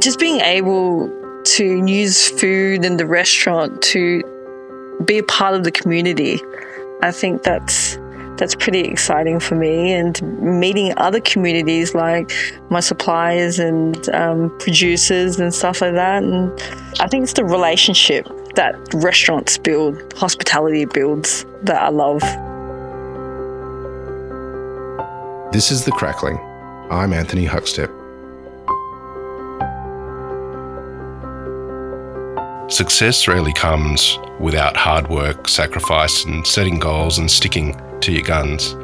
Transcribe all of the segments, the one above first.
just being able to use food in the restaurant to be a part of the community. I think that's that's pretty exciting for me. And meeting other communities like my suppliers and um, producers and stuff like that. And i think it's the relationship that restaurants build hospitality builds that i love. This is the crackling. I'm anthony huckstep Success rarely comes without hard work, sacrifice, and setting goals and sticking to your guns.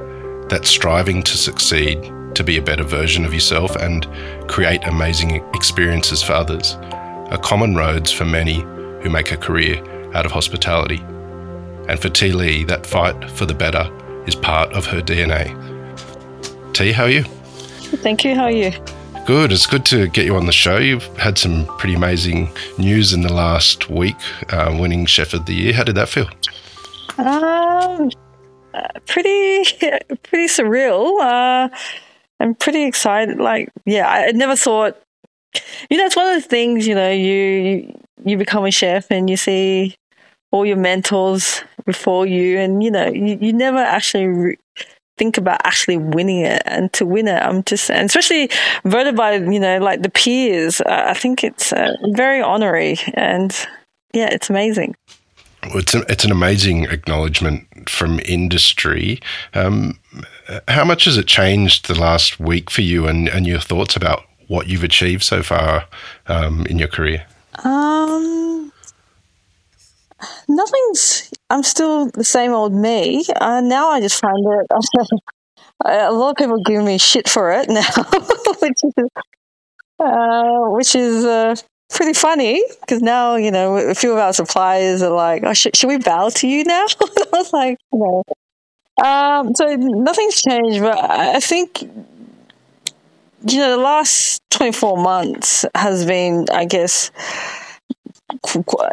That striving to succeed, to be a better version of yourself, and create amazing experiences for others are common roads for many who make a career out of hospitality. And for Thi Le, that fight for the better is part of her DNA. T, how are you? Thank you. How are you? Good. It's good to get you on the show. You've had some pretty amazing news in the last week, uh, winning Chef of the Year. How did that feel? Um, uh, pretty, pretty surreal. Uh, I'm pretty excited. Like, yeah, I never thought. You know, it's one of the things. You know, you you become a chef and you see all your mentors before you, and you know, you, you never actually re- think about actually winning it and to win it i'm just and especially voted by you know like the peers uh, i think it's uh, very honorary and yeah it's amazing well, it's, a, it's an amazing acknowledgement from industry. Um, how much has it changed the last week for you and, and your thoughts about what you've achieved so far um, in your career? Um, nothing's. I'm still the same old me. Uh, now I just find it. a lot of people give me shit for it now, which is uh, which is uh, pretty funny because now you know a few of our suppliers are like, "Oh, sh- should we bow to you now?" I was like, "No." Um, so nothing's changed, but I think you know the last twenty four months has been, I guess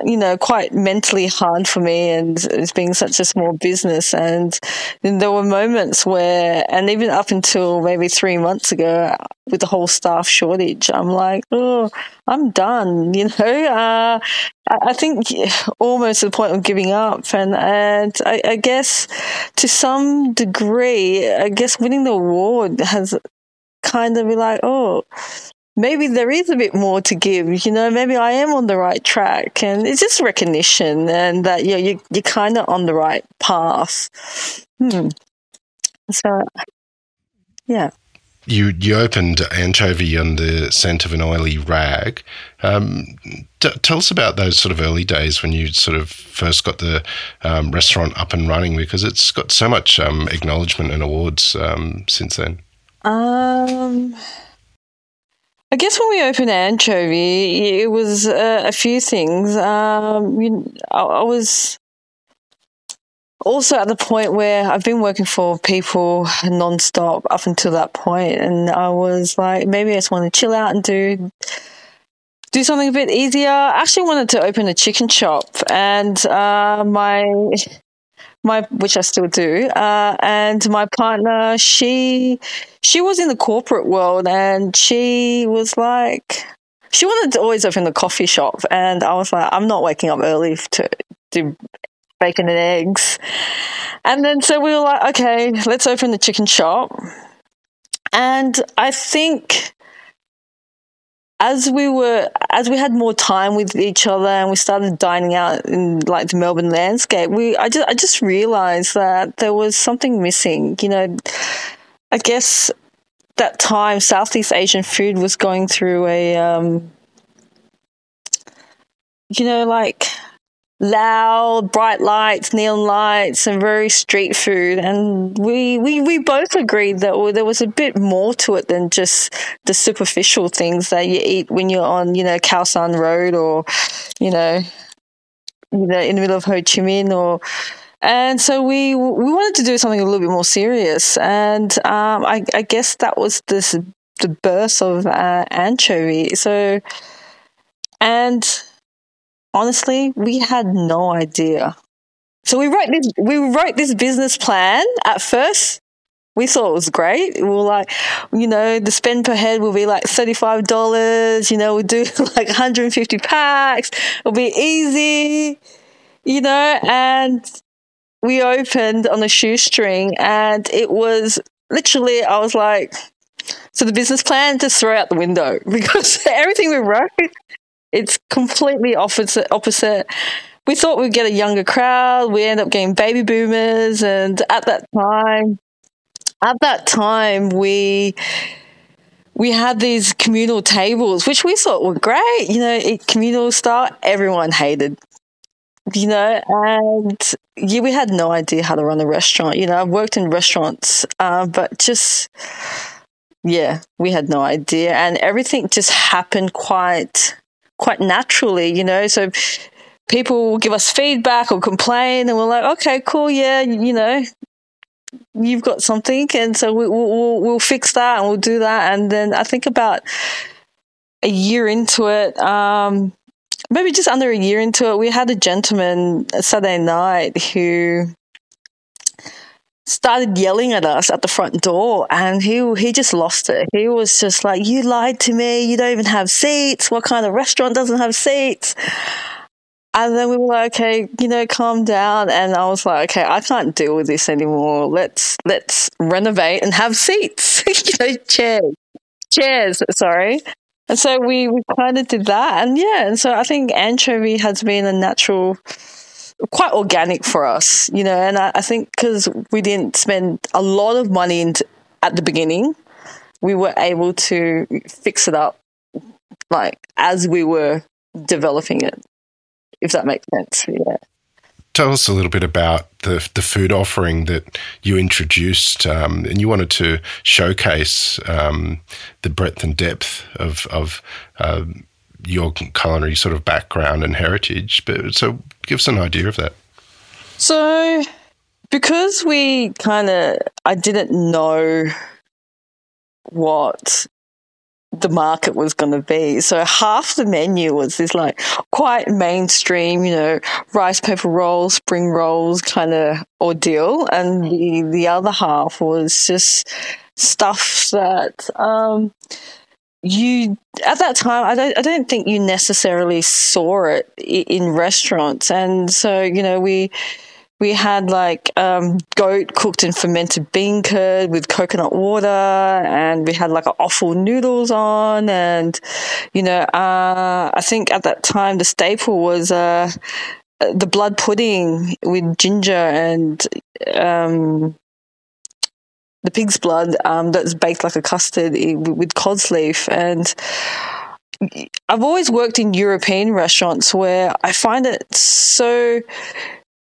you know, quite mentally hard for me and it's being such a small business. And there were moments where, and even up until maybe three months ago, with the whole staff shortage, I'm like, oh, I'm done, you know. Uh, I think almost to the point of giving up. And, and I, I guess to some degree, I guess winning the award has kind of be like, oh, maybe there is a bit more to give. You know, maybe I am on the right track, and it's just recognition and that you you you're kind of on the right path. Hmm. So, yeah. You you opened anchovy on the scent of an oily rag. Um, t- tell us about those sort of early days when you sort of first got the um, restaurant up and running, because it's got so much um, acknowledgement and awards um, since then. Um I guess when we opened Anchovy, it was uh, a few things. Um, you, I, I, was also at the point where I've been working for people nonstop up until that point, and I was like, maybe I just want to chill out and do do something a bit easier. I actually wanted to open a chicken shop, and uh, my my which I still do, uh, and my partner, she she was in the corporate world, and she was like, she wanted to always open a coffee shop, and I was like, I'm not waking up early to do bacon and eggs, and then so we were like, okay, let's open the chicken shop, and I think as we were as we had more time with each other and we started dining out in like the Melbourne landscape, we I just I just realized that there was something missing. You know, I guess that time Southeast Asian food was going through a um, you know like loud, bright lights, neon lights, and very street food. And we, we, we both agreed that there was a bit more to it than just the superficial things that you eat when you're on, you know, Khao San Road or, you know, you know, in the middle of Ho Chi Minh or. And so we we wanted to do something a little bit more serious, and um, I, I guess that was this the birth of uh, anchovy. So, and honestly, we had no idea. So we wrote this we wrote this business plan at first we thought it was great. We were like, you know, the spend per head will be like $35. You know, we'll do like 150 packs. It'll be easy, you know, and we opened on a shoestring and it was literally, I was like, so the business plan just throw out the window because everything we wrote, it's completely opposite. Opposite. We thought we'd get a younger crowd. We end up getting baby boomers, and at that time, at that time, we we had these communal tables, which we thought were great. You know, communal style. Everyone hated. You know, and yeah, we had no idea how to run a restaurant. You know, I've worked in restaurants, uh, but just yeah, we had no idea, and everything just happened quite quite naturally. You know, so people will give us feedback or complain, and we're like, okay, cool, yeah, you know, you've got something, and so we, will we'll, we'll fix that and we'll do that. And then I think about a year into it, um, maybe just under a year into it, we had a gentleman a Saturday night who started yelling at us at the front door and he he just lost it. He was just like, You lied to me, you don't even have seats. What kind of restaurant doesn't have seats? And then we were like, okay, you know, calm down. And I was like, okay, I can't deal with this anymore. Let's let's renovate and have seats, you know, chairs, chairs. Sorry. And so we we kind of did that, and yeah, and so I think anchovy has been a natural, quite organic for us, you know. And I, I think because we didn't spend a lot of money at the beginning, we were able to fix it up, like as we were developing it if that makes sense. Yeah. Tell us a little bit about the the food offering that you introduced, um, and you wanted to showcase um, the breadth and depth of of uh, your culinary sort of background and heritage. But so, give us an idea of that. So, because we kind of, I didn't know what the market was going to be. So half the menu was this like quite mainstream, you know, rice paper rolls, spring rolls kind of ordeal, and the the other half was just stuff that um, you at that time I don't I don't think you necessarily saw it in restaurants, and so you know we we had like um, goat cooked in fermented bean curd with coconut water, and we had like offal noodles on, and you know, uh, I think at that time the staple was uh, the blood pudding with ginger and um, the pig's blood um, that's baked like a custard with cod's leaf and. I've always worked in European restaurants where I find it so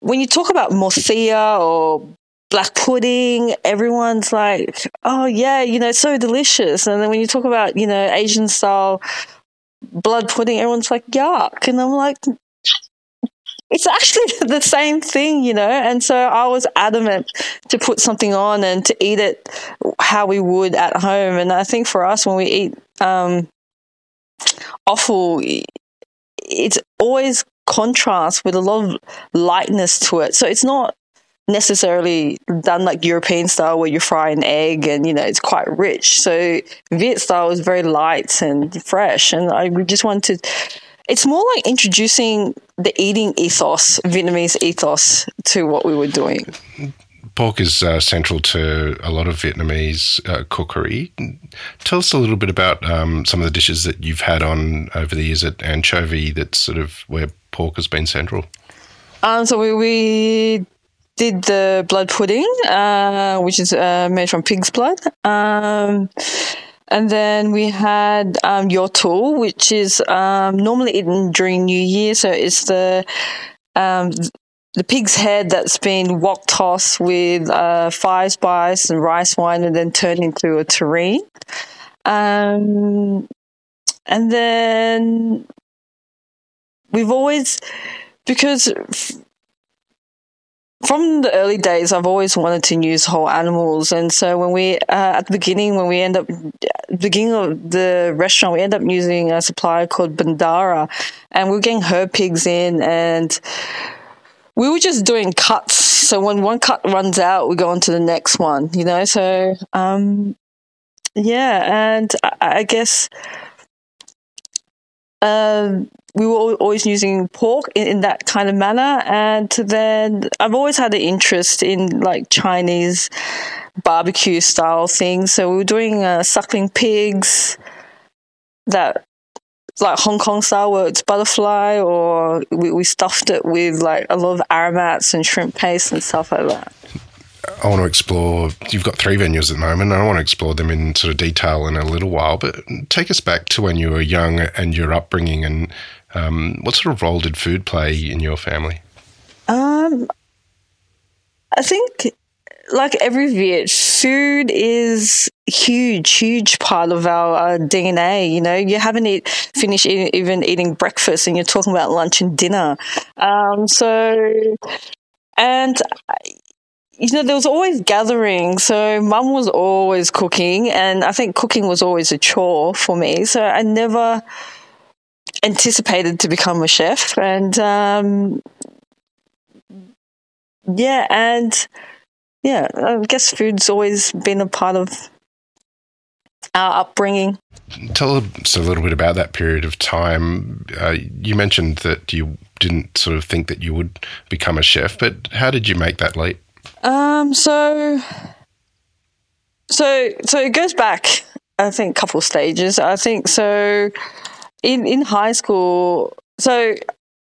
when you talk about morcilla or black pudding, everyone's like, oh, yeah, you know, so delicious. And then when you talk about, you know, Asian style blood pudding, everyone's like, yuck. And I'm like, it's actually the same thing, you know? And so I was adamant to put something on and to eat it how we would at home. And I think for us, when we eat um, offal, it's always contrast with a lot of lightness to it. So it's not necessarily done like European style where you fry an egg and you know it's quite rich. So Viet style is very light and fresh, and I just wanted. It's more like introducing the eating ethos, Vietnamese ethos, to what we were doing. Pork is uh, central to a lot of Vietnamese uh, cookery. Tell us a little bit about um, some of the dishes that you've had on over the years at Anchovy. That's sort of where pork has been central? Um, so we, we did the blood pudding, uh, which is uh, made from pig's blood. Um, and then we had um, yotul, which is um, normally eaten during New Year. So it's the um, the pig's head that's been wok tossed with uh, fire spice and rice wine, and then turned into a terrine. Um, and then we've always because from the early days, I've always wanted to use whole animals, and so when we uh, at the beginning, when we end up beginning of the restaurant, we end up using a supplier called Bundarra, and we are getting her pigs in, and we were just doing cuts. So when one cut runs out, we go on to the next one. You know, so um, yeah, and I, I guess um, we were always using pork in, in, that kind of manner. And then I've always had an interest in like Chinese barbecue style things. So we were doing uh, suckling pigs that like Hong Kong style where it's butterfly or we, we stuffed it with like a lot of aromats and shrimp paste and stuff like that. I want to explore. You've got three venues at the moment. I want to explore them in sort of detail in a little while. But take us back to when you were young and your upbringing, and um, what sort of role did food play in your family? Um, I think, like every Viet, food is huge, huge part of our uh, DNA. You know, you haven't eat, finished eating, even eating breakfast, and you're talking about lunch and dinner. Um, so, and you know, there was always gathering. So mum was always cooking, and I think cooking was always a chore for me. So I never anticipated to become a chef. And um, yeah, and yeah, I guess food's always been a part of our upbringing. Tell us a little bit about that period of time. Uh, you mentioned that you didn't sort of think that you would become a chef, but how did you make that leap? Um, so, so, so it goes back. I think a couple stages. I think so. In in high school, so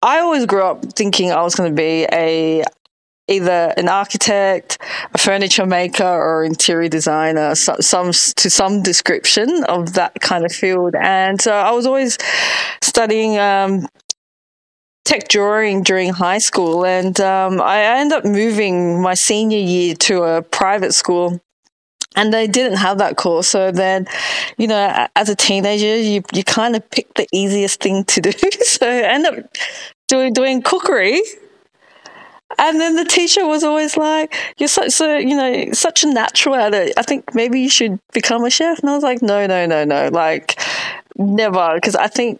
I always grew up thinking I was going to be a either an architect, a furniture maker, or interior designer, some, to some description of that kind of field. And so I was always studying um, tech drawing during high school, and um, I ended up moving my senior year to a private school. And they didn't have that course. So then, you know, as a teenager, you, you kind of pick the easiest thing to do. so I ended up doing, doing cookery. And then the teacher was always like, "You're such so you know such a natural at it. I think maybe you should become a chef." And I was like, "No, no, no, no. Like, never." Because I think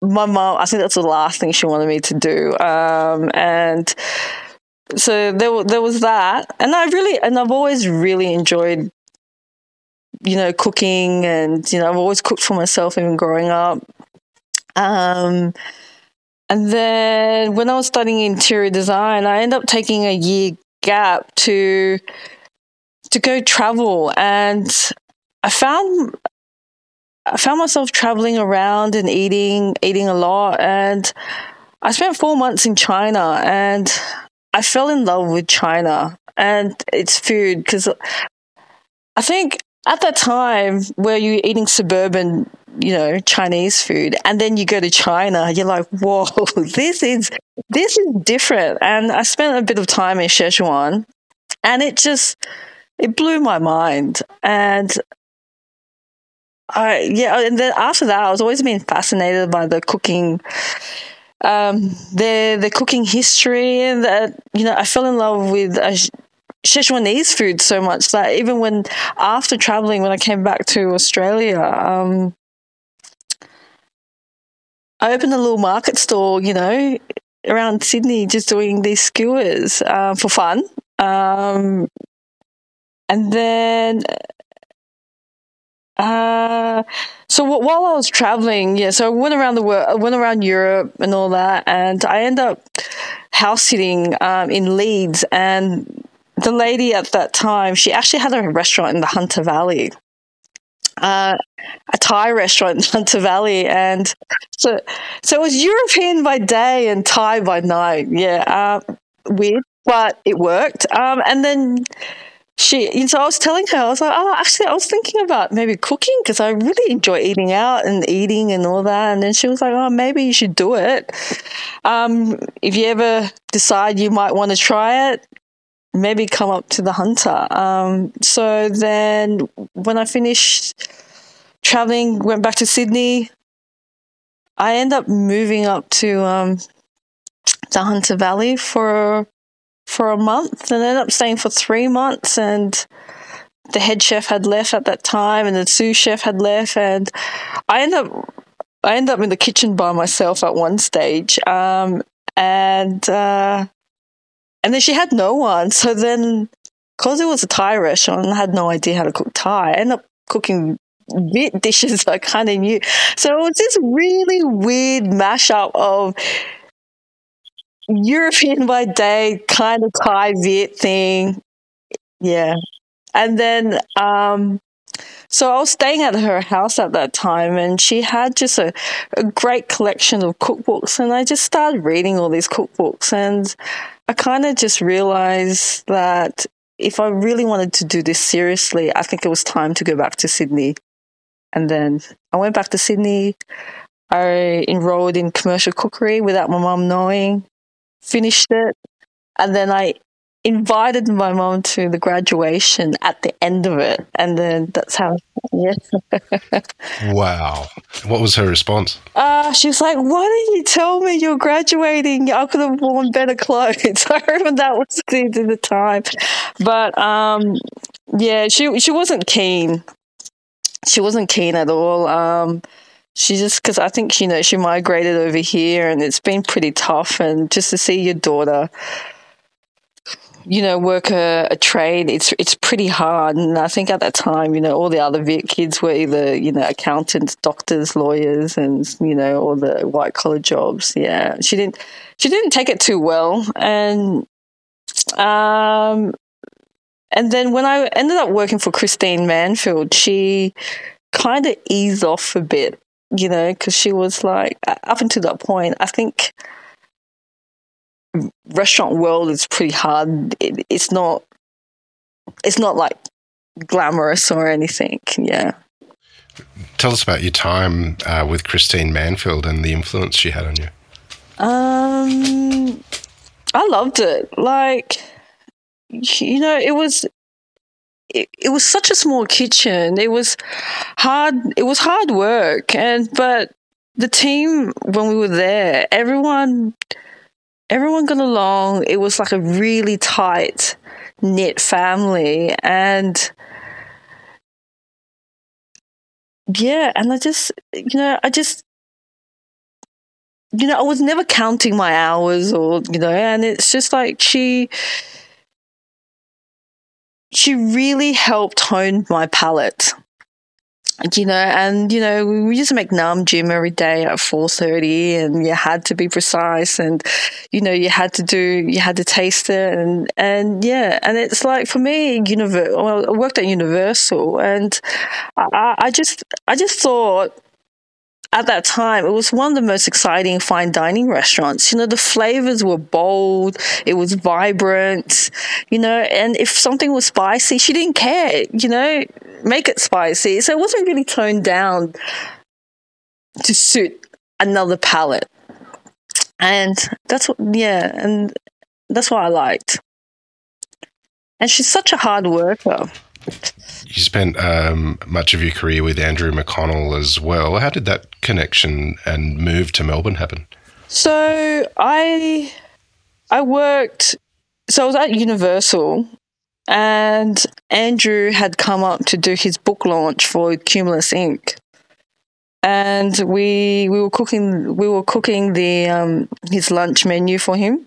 my mom, I think that's the last thing she wanted me to do. Um, and so there, there was that. And I really, and I've always really enjoyed, you know, cooking and, you know, I've always cooked for myself even growing up. Um, and then when I was studying interior design, I ended up taking a year gap to to go travel and I found I found myself traveling around and eating, eating a lot. And I spent four months in China and I fell in love with China and its food because I think at that time where you're eating suburban, you know, Chinese food and then you go to China, you're like, whoa, this is, this is different. And I spent a bit of time in Szechuan and it just, it blew my mind. And I yeah, and then after that, I was always been fascinated by the cooking, um, the the cooking history, and that you know, I fell in love with uh, Szechuanese food so much that even when after traveling, when I came back to Australia, um, I opened a little market store you know, around Sydney, just doing these skewers uh, for fun. Um, and then uh, so while I was traveling, yeah, so I went around the world, I went around Europe and all that, and I ended up house sitting um, in Leeds. And the lady at that time, she actually had a restaurant in the Hunter Valley, uh, a Thai restaurant in Hunter Valley, and so so it was European by day and Thai by night. Yeah, uh, weird, but it worked. Um, and then she, know, so I was telling her, I was like, oh, actually, I was thinking about maybe cooking because I really enjoy eating out and eating and all that. And then she was like, oh, maybe you should do it. Um, if you ever decide you might want to try it, maybe come up to the hunter. Um, so then when I finished traveling, went back to Sydney, I ended up moving up to um, the Hunter Valley for for a month and ended up staying for three months. And the head chef had left at that time, and the sous chef had left, and I ended up I ended up in the kitchen by myself at one stage. Um, and uh, and then she had no one. So then, because it was a Thai restaurant, I had no idea how to cook Thai. I ended up cooking bit dishes I kind of knew. So it was this really weird mashup of European by day, kind of Thai Viet thing. Yeah. And then, um, so I was staying at her house at that time, and she had just a, a great collection of cookbooks. And I just started reading all these cookbooks, and I kind of just realized that if I really wanted to do this seriously, I think it was time to go back to Sydney. And then I went back to Sydney. I enrolled in commercial cookery without my mum knowing, finished it. And then I invited my mom to the graduation at the end of it. And then that's how, yeah. wow. What was her response? Uh, she was like, Why didn't you tell me you're graduating? I could have worn better clothes. I remember that was the, the time. But um, yeah, she, she wasn't keen she wasn't keen at all. Um, she just because I think you know she migrated over here, and it's been pretty tough. And just to see your daughter, you know, work a, a, trade, it's it's pretty hard. And I think at that time, you know, all the other Viet kids were either you know accountants, doctors, lawyers, and you know all the white collar jobs. Yeah, she didn't she didn't take it too well, and um, and then when I ended up working for Christine Manfield, she kind of eased off a bit, you know, because she was like, up until that point, I think restaurant world is pretty hard. It, it's not, it's not like glamorous or anything. Yeah. Tell us about your time uh, with Christine Manfield and the influence she had on you. Um, I loved it. Like, you know, it was it, it was such a small kitchen. It was hard. It was hard work, and but the team when we were there, everyone, everyone got along. It was like a really tight knit family, and yeah, and I just, you know, I just you know, I was never counting my hours or, you know, and it's just like she, she really helped hone my palate you know, and you know, we used to make nam jim every day at four thirty, and you had to be precise, and you know, you had to do, you had to taste it, and and yeah, and it's like for me, Universal. Well, I worked at Universal, and I, I just, I just thought at that time, it was one of the most exciting fine dining restaurants. You know, the flavors were bold, it was vibrant, you know, and if something was spicy, she didn't care, you know, make it spicy. So it wasn't really toned down to suit another palate. And that's what, yeah, and that's what I liked. And she's such a hard worker. You spent um, much of your career with Andrew McConnell as well. How did that connection and move to Melbourne happen? So I I worked. So I was at Universal, and Andrew had come up to do his book launch for Cumulus Inc. And we we were cooking we were cooking the um, his lunch menu for him,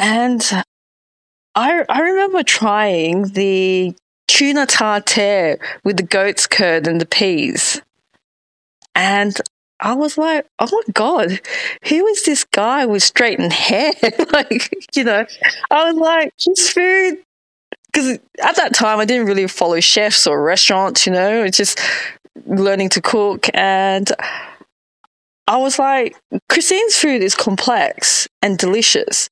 and I I remember trying the tuna tartare with the goat's curd and the peas. And I was like, oh my God, who is this guy with straightened hair? like, you know, I was like, his food. Because at that time, I didn't really follow chefs or restaurants, you know, it's just learning to cook. And I was like, Christine's food is complex and delicious.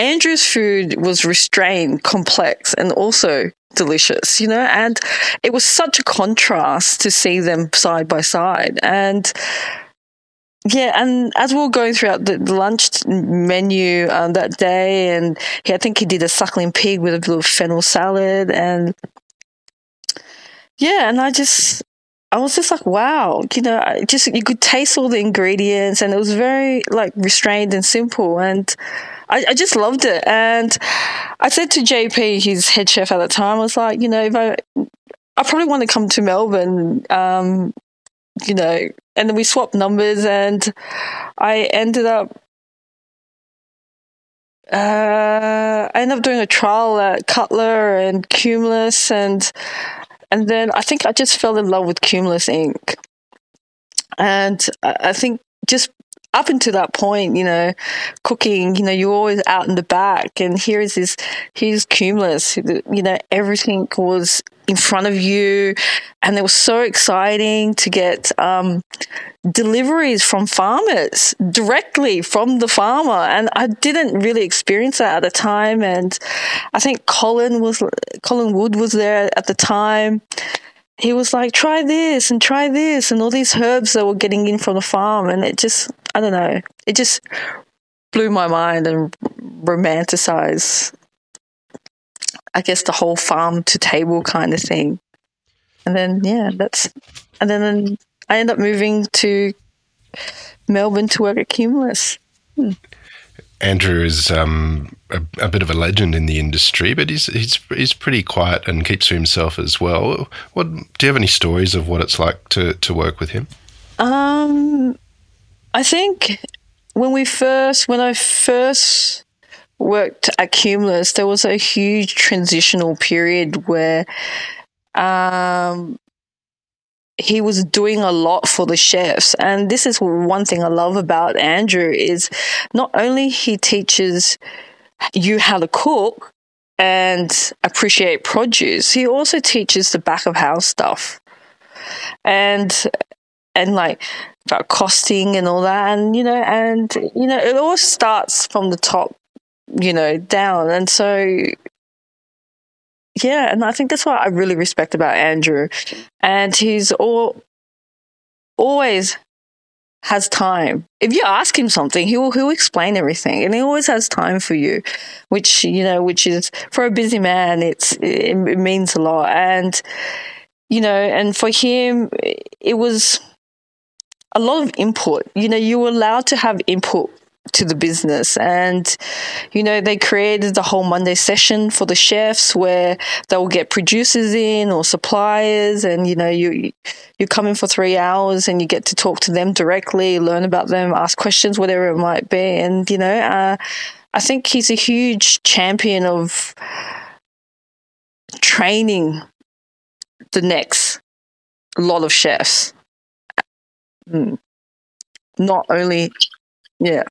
Andrew's food was restrained, complex, and also delicious, you know, and it was such a contrast to see them side by side. And yeah, and as we were going throughout the lunch menu um, that day, and he, I think he did a suckling pig with a little fennel salad, and yeah, and I just, I was just like, wow, you know, just you could taste all the ingredients, and it was very like restrained and simple, and I, I just loved it. And I said to JP, his head chef at the time, I was like, you know, if I, I probably want to come to Melbourne, um, you know, and then we swapped numbers and I ended up uh, I ended up doing a trial at Cutler and Cumulus, and and then I think I just fell in love with Cumulus Inc. and I think just up until that point, you know, cooking, you know, you're always out in the back, and here is this, here's Cumulus, you know, everything was in front of you, and it was so exciting to get um, deliveries from farmers directly from the farmer, and I didn't really experience that at the time, and I think Colin was Colin Wood was there at the time, he was like, try this and try this, and all these herbs that were getting in from the farm. And it just, I don't know, it just blew my mind and romanticized, I guess, the whole farm to table kind of thing. And then, yeah, that's, and then I end up moving to Melbourne to work at Cumulus. Hmm. Andrew is um, a, a, bit of a legend in the industry, but he's he's he's pretty quiet and keeps to himself as well. What do you have any stories of what it's like to to work with him? Um, I think when we first when I first worked at Cumulus, there was a huge transitional period where um, he was doing a lot for the chefs. And this is one thing i love about andrew is not only he teaches you how to cook and appreciate produce he also teaches the back of house stuff. And and like about costing and all that. And you know and you know it all starts from the top you know down and so yeah, and I think that's what I really respect about Andrew. And he's all always has time. If you ask him something, he'll he'll explain everything, and he always has time for you, which you know, which is for a busy man, it's it, it means a lot. And you know, and for him, it was a lot of input. You know, you were allowed to have input to the business. And, you know, they created the whole Monday session for the chefs where they'll get producers in or suppliers and, you know, you, you come in for three hours and you get to talk to them directly, learn about them, ask questions, whatever it might be. And, you know, uh, I think he's a huge champion of training the next lot of chefs. Mm. Not only, yeah.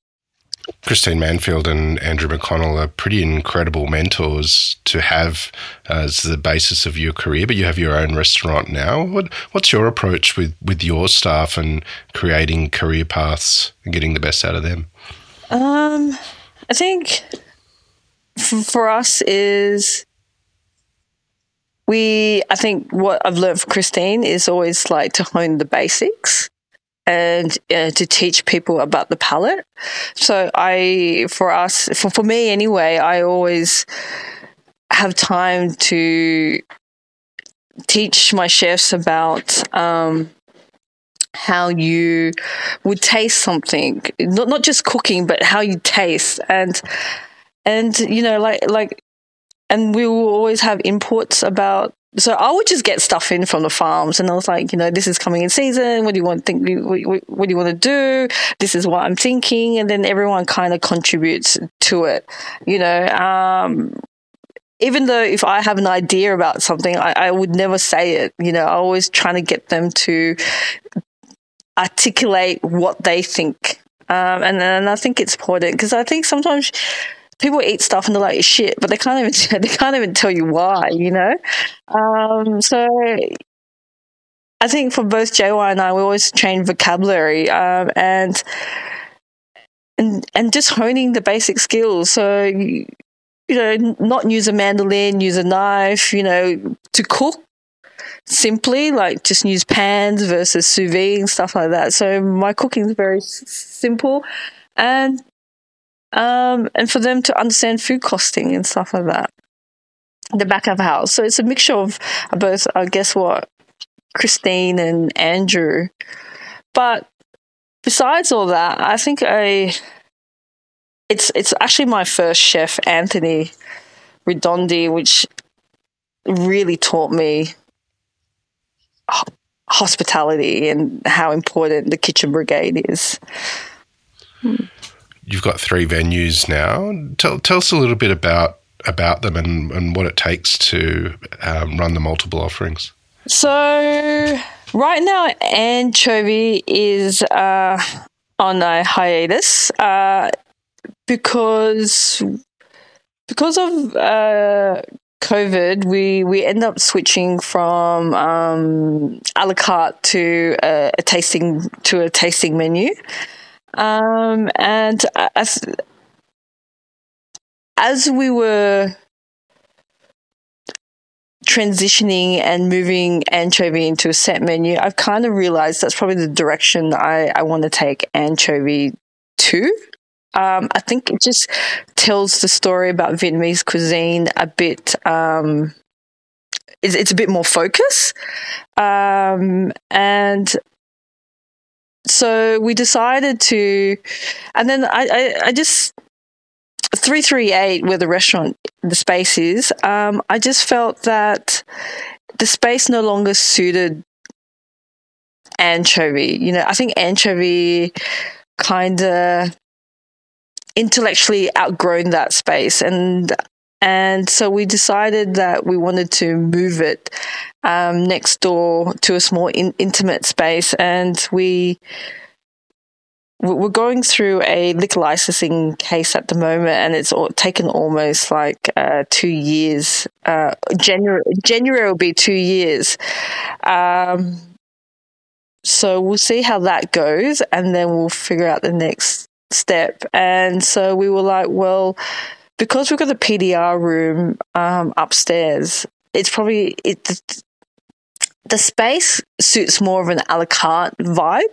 Christine Manfield and Andrew McConnell are pretty incredible mentors to have as the basis of your career, but you have your own restaurant now. What, what's your approach with, with your staff and creating career paths and getting the best out of them? Um, I think for us is we, I think what I've learned from Christine is always like to hone the basics and uh, to teach people about the palate. So I, for us, for, for me anyway, I always have time to teach my chefs about um, how you would taste something, not not just cooking, but how you taste and and you know like like and we will always have inputs about so I would just get stuff in from the farms, and I was like, you know, this is coming in season. What do you want? Think? What, what do you want to do? This is what I'm thinking, and then everyone kind of contributes to it. You know, um, even though if I have an idea about something, I, I would never say it. You know, I always trying to get them to articulate what they think, um, and and I think it's important because I think sometimes people eat stuff and they're like shit, but they can't even they can't even tell you why, you know. Um, so I think for both JY and I, we always train vocabulary um, and and and just honing the basic skills. So you, you know, not use a mandolin, use a knife. You know, to cook simply, like just use pans versus sous vide and stuff like that. So my cooking is very simple, and um, and for them to understand food costing and stuff like that. The back of house. So it's a mixture of both, I guess, what Christine and Andrew. But besides all that, I think I it's it's actually my first chef, Anthony Redondi, which really taught me hospitality and how important the kitchen brigade is. You've got three venues now. Tell tell us a little bit about about them and, and what it takes to um, run the multiple offerings. So right now, Anchovy is uh, on a hiatus uh, because because of uh, COVID, we we end up switching from um, a la carte to a, a tasting to a tasting menu, um, and as as we were transitioning and moving anchovy into a set menu, I've kind of realized that's probably the direction I, I want to take anchovy to. Um, I think it just tells the story about Vietnamese cuisine a bit. Um, it's, it's, a bit more focus, um, and so we decided to, and then I, I, I just 338 where the restaurant the space is um, i just felt that the space no longer suited anchovy. You know i think anchovy kind of intellectually outgrown that space. And and so we decided that we wanted to move it um, next door to a small in- intimate space and we we're going through a liquor licensing case at the moment, and it's taken almost like uh, two years. Uh, January, January will be two years. Um, so we'll see how that goes, and then we'll figure out the next step. And so we were like, well, because we've got the PDR room um, upstairs, it's probably it. The space suits more of an a la carte vibe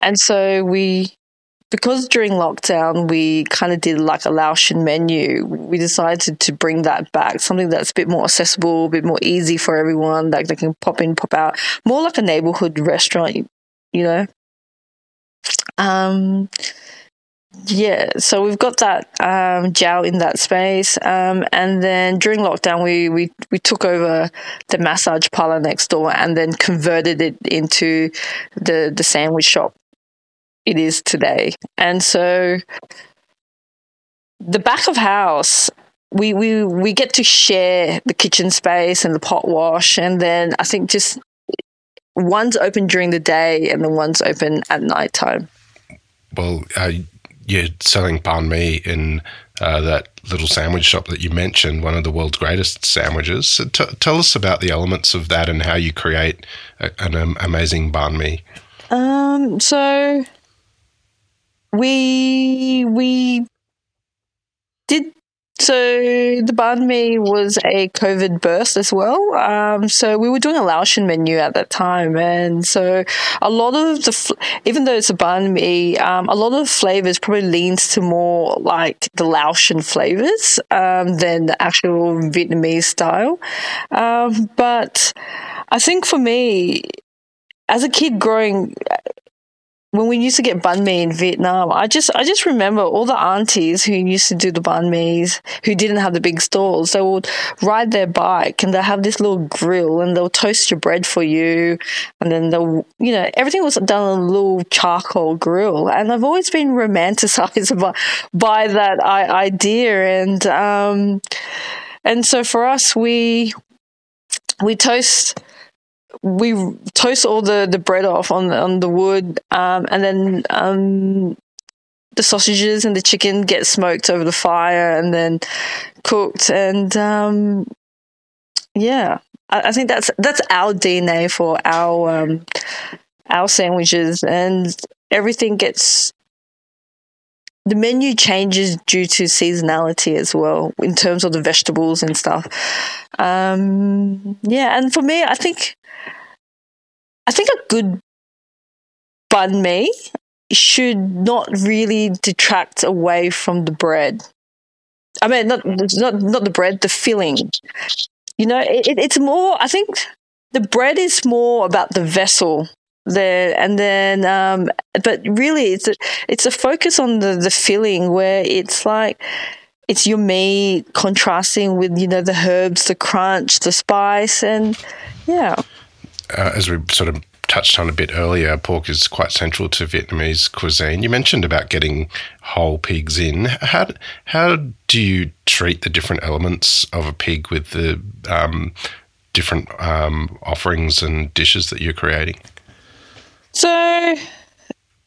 and so we, because during lockdown we kind of did like a Laotian menu, we decided to bring that back, something that's a bit more accessible, a bit more easy for everyone, that they can pop in, pop out, more like a neighborhood restaurant, you know. Um, yeah, so we've got that um, in that space, um, and then during lockdown, we, we we took over the massage parlor next door, and then converted it into the the sandwich shop it is today. And so the back of house we, we we get to share the kitchen space and the pot wash and then I think just one's open during the day and the one's open at night time. Well, uh, you're selling banh mi in uh, that little sandwich shop that you mentioned, one of the world's greatest sandwiches. So t- tell us about the elements of that and how you create a, an um, amazing banh mi. Um, so we we did so the banh mi was a COVID burst as well. Um, so we were doing a Laotian menu at that time, and so a lot of the, even though it's a banh mi, um, a lot of flavors probably leans to more like the Laotian flavors um, than the actual Vietnamese style. Um, but I think for me, as a kid growing when we used to get banh mi in Vietnam, I just I just remember all the aunties who used to do the banh mi's who didn't have the big stalls. They would ride their bike and they have this little grill and they'll toast your bread for you, and then they'll you know everything was done on a little charcoal grill. And I've always been romanticized by by that idea, and um, and so for us we we toast we toast all the, the bread off on on the wood, um, and then um, the sausages and the chicken get smoked over the fire and then cooked. And um, yeah, I, I, think that's that's our DNA for our um, our sandwiches, and everything gets. The menu changes due to seasonality as well, in terms of the vegetables and stuff. Um, yeah, and for me, I think I think a good banh mi should not really detract away from the bread. I mean, not not not the bread, the filling. You know, it, it's more. I think the bread is more about the vessel there, and then, um, but really, it's a, it's a focus on the the filling where it's like it's your meat contrasting with you know the herbs, the crunch, the spice, and yeah uh, as we sort of touched on a bit earlier, pork is quite central to Vietnamese cuisine. You mentioned about getting whole pigs in. How how do you treat the different elements of a pig with the um, different um, offerings and dishes that you're creating? So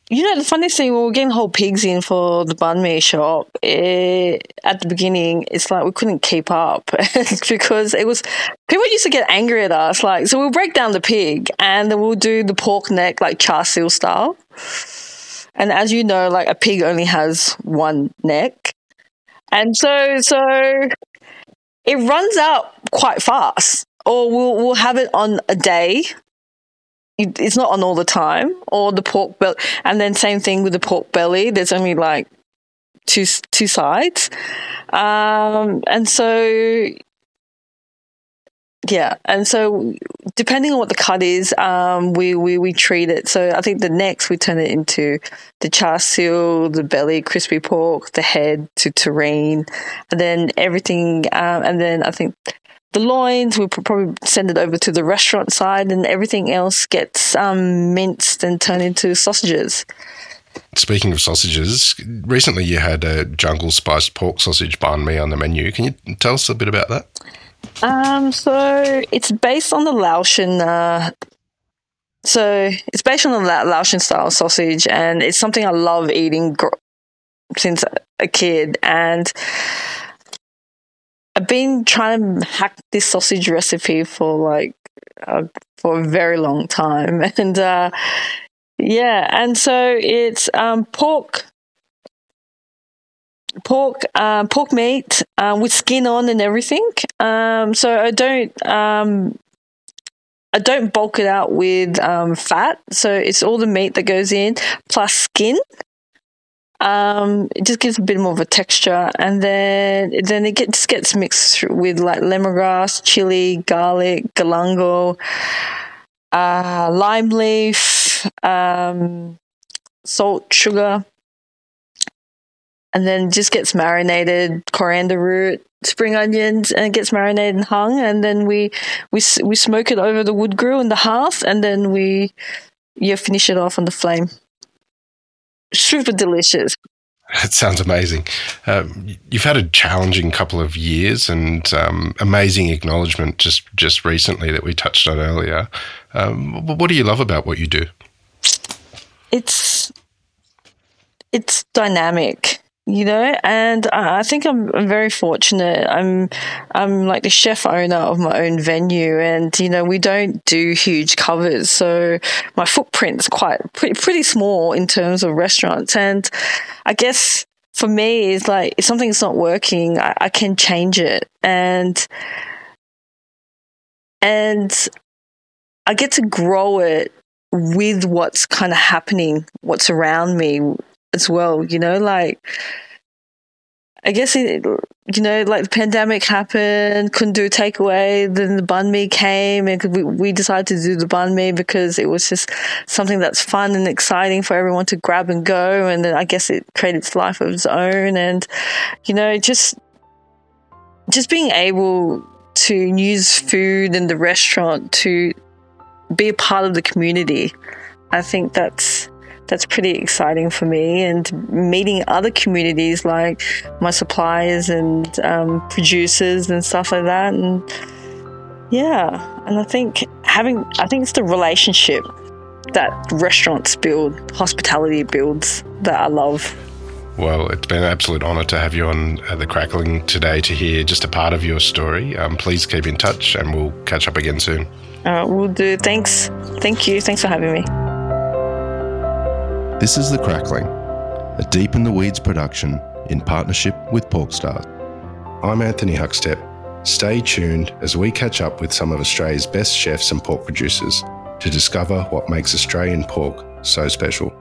you know, the funny thing, we were getting whole pigs in for the banh mi shop. It, at the beginning, it's like we couldn't keep up because it was people used to get angry at us. Like, so we'll break down the pig and then we'll do the pork neck like char siu style. And as you know, like a pig only has one neck, and so so it runs out quite fast. Or we'll we'll have it on a day it's not on all the time, or the pork belly, and then same thing with the pork belly. There's only like two two sides, um, and so yeah, and so depending on what the cut is, um, we, we we treat it. So I think the next we turn it into the char siu, the belly, crispy pork, the head to terrine, and then everything, um, and then I think the loins. We'll probably send it over to the restaurant side, and everything else gets um, minced and turned into sausages. Speaking of sausages, recently you had a jungle spiced pork sausage banh mi on the menu. Can you tell us a bit about that? Um, so it's based on the Laotian. Uh, so it's based on the Laotian style sausage, and it's something I love eating gr- since a kid. And I've been trying to hack this sausage recipe for like uh, for a very long time, and uh, yeah, and so it's um, pork, pork, uh, pork meat uh, with skin on and everything. Um, so I don't. Um, I don't bulk it out with um, fat, so it's all the meat that goes in plus skin, um, it just gives a bit more of a texture, and then then it gets gets mixed with like lemongrass, chili, garlic, galangal, uh, lime leaf, um, salt, sugar, and then just gets marinated. Coriander root, spring onions, and it gets marinated and hung, and then we we we smoke it over the wood grill in the hearth, and then we yeah finish it off on the flame super delicious. It sounds amazing. Um, you've had a challenging couple of years and um, amazing acknowledgement just just recently that we touched on earlier. Um, what do you love about what you do? It's it's dynamic you know and i think I'm, very fortunate. I'm i'm like the chef owner of my own venue and you know we don't do huge covers. So my footprint's quite pretty, pretty small in terms of restaurants. And i guess for me is like if something's not working I, I can change it. And and i get to grow it with what's kind of happening what's around me as well, you know, like I guess it, you know, like the pandemic happened, couldn't do a takeaway. Then the banh mi came, and we, we decided to do the banh mi because it was just something that's fun and exciting for everyone to grab and go. And then I guess it created its life of its own. And you know, just just being able to use food and the restaurant to be a part of the community, I think that's that's pretty exciting for me. And meeting other communities like my suppliers and um, producers and stuff like that. And yeah, and I think having, I think it's the relationship that restaurants build, hospitality builds that I love. Well, it's been an absolute honour to have you on uh, The Crackling today to hear just a part of your story. Um, please keep in touch and we'll catch up again soon. Right, we'll do. Thanks. Thank you. Thanks for having me. This is The Crackling, a Deep in the Weeds production in partnership with Porkstars. I'm Anthony Huckstep. Stay tuned as we catch up with some of Australia's best chefs and pork producers to discover what makes Australian pork so special.